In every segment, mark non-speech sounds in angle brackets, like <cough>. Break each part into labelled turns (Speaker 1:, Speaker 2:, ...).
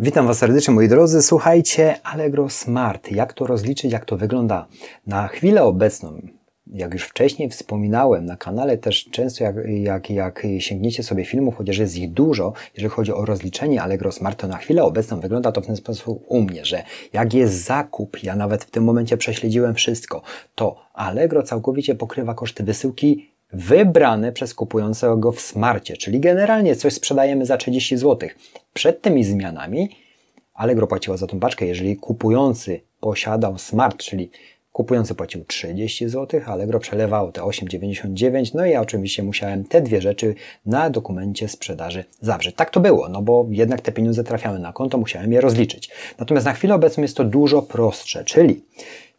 Speaker 1: Witam Was serdecznie moi drodzy. Słuchajcie, Allegro Smart. Jak to rozliczyć, jak to wygląda? Na chwilę obecną, jak już wcześniej wspominałem, na kanale też często jak, jak, jak sięgniecie sobie filmów, chociaż jest ich dużo, jeżeli chodzi o rozliczenie Allegro Smart, to na chwilę obecną wygląda to w ten sposób u mnie, że jak jest zakup, ja nawet w tym momencie prześledziłem wszystko, to Allegro całkowicie pokrywa koszty wysyłki wybrane przez kupującego w smarcie, czyli generalnie coś sprzedajemy za 30 zł. Przed tymi zmianami Allegro płaciła za tą paczkę, jeżeli kupujący posiadał smart, czyli kupujący płacił 30 zł, Allegro przelewało te 8,99, no i ja oczywiście musiałem te dwie rzeczy na dokumencie sprzedaży zawrzeć. Tak to było, no bo jednak te pieniądze trafiały na konto, musiałem je rozliczyć. Natomiast na chwilę obecną jest to dużo prostsze, czyli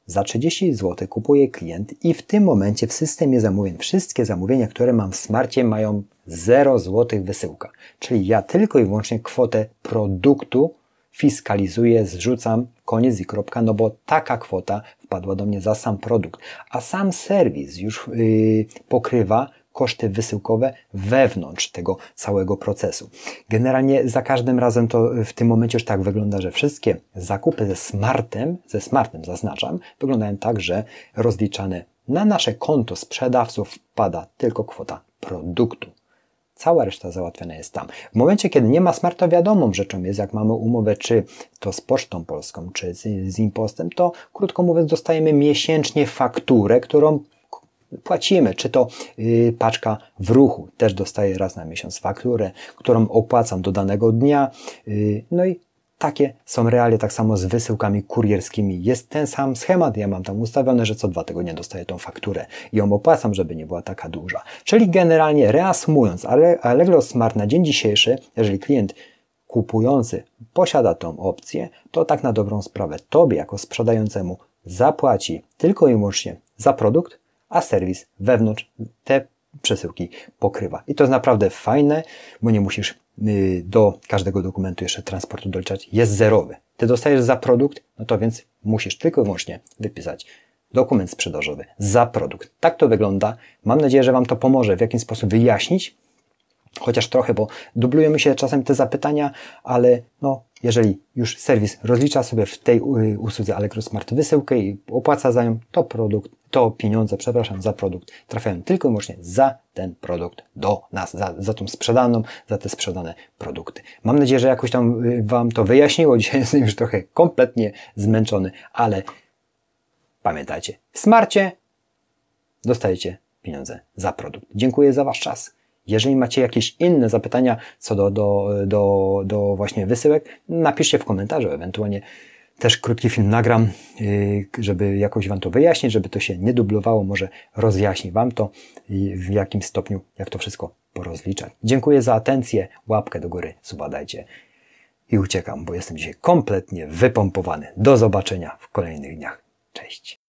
Speaker 1: za 30 zł kupuje klient i w tym momencie w systemie zamówień wszystkie zamówienia, które mam w smarcie mają 0 zł wysyłka. Czyli ja tylko i wyłącznie kwotę produktu fiskalizuję, zrzucam, koniec i kropka, no bo taka kwota wpadła do mnie za sam produkt. A sam serwis już yy, pokrywa koszty wysyłkowe wewnątrz tego całego procesu. Generalnie za każdym razem to w tym momencie już tak wygląda, że wszystkie zakupy ze smartem, ze smartem zaznaczam, wyglądają tak, że rozliczane na nasze konto sprzedawców wpada tylko kwota produktu. Cała reszta załatwiona jest tam. W momencie, kiedy nie ma smarta, wiadomą rzeczą jest, jak mamy umowę, czy to z Pocztą Polską, czy z, z Impostem, to krótko mówiąc, dostajemy miesięcznie fakturę, którą płacimy, czy to yy, paczka w ruchu, też dostaję raz na miesiąc fakturę, którą opłacam do danego dnia, yy, no i takie są realia, tak samo z wysyłkami kurierskimi. Jest ten sam schemat, ja mam tam ustawione, że co dwa tygodnie dostaję tą fakturę i ją opłacam, żeby nie była taka duża. Czyli generalnie reasumując, Allegro Smart na dzień dzisiejszy, jeżeli klient kupujący posiada tą opcję, to tak na dobrą sprawę Tobie jako sprzedającemu zapłaci tylko i wyłącznie za produkt, a serwis wewnątrz te przesyłki pokrywa. I to jest naprawdę fajne, bo nie musisz y, do każdego dokumentu jeszcze transportu doliczać. Jest zerowy. Ty dostajesz za produkt, no to więc musisz tylko i wyłącznie wypisać dokument sprzedażowy za produkt. Tak to wygląda. Mam nadzieję, że Wam to pomoże w jakiś sposób wyjaśnić, chociaż trochę, bo dublują mi się czasem te zapytania, ale no, jeżeli już serwis rozlicza sobie w tej y, usłudze Allegro Smart wysyłkę i opłaca za nią, to produkt, to pieniądze, przepraszam, za produkt trafiają tylko i wyłącznie za ten produkt do nas, za, za tą sprzedaną, za te sprzedane produkty. Mam nadzieję, że jakoś tam y, Wam to wyjaśniło. <laughs> Dzisiaj jestem już trochę kompletnie zmęczony, ale pamiętajcie, w Smarcie dostajecie pieniądze za produkt. Dziękuję za Wasz czas. Jeżeli macie jakieś inne zapytania co do, do, do, do właśnie wysyłek, napiszcie w komentarzu, ewentualnie też krótki film nagram, yy, żeby jakoś Wam to wyjaśnić, żeby to się nie dublowało, może rozjaśni Wam to i w jakim stopniu, jak to wszystko porozliczać. Dziękuję za atencję, łapkę do góry, suba dajcie i uciekam, bo jestem dzisiaj kompletnie wypompowany. Do zobaczenia w kolejnych dniach. Cześć.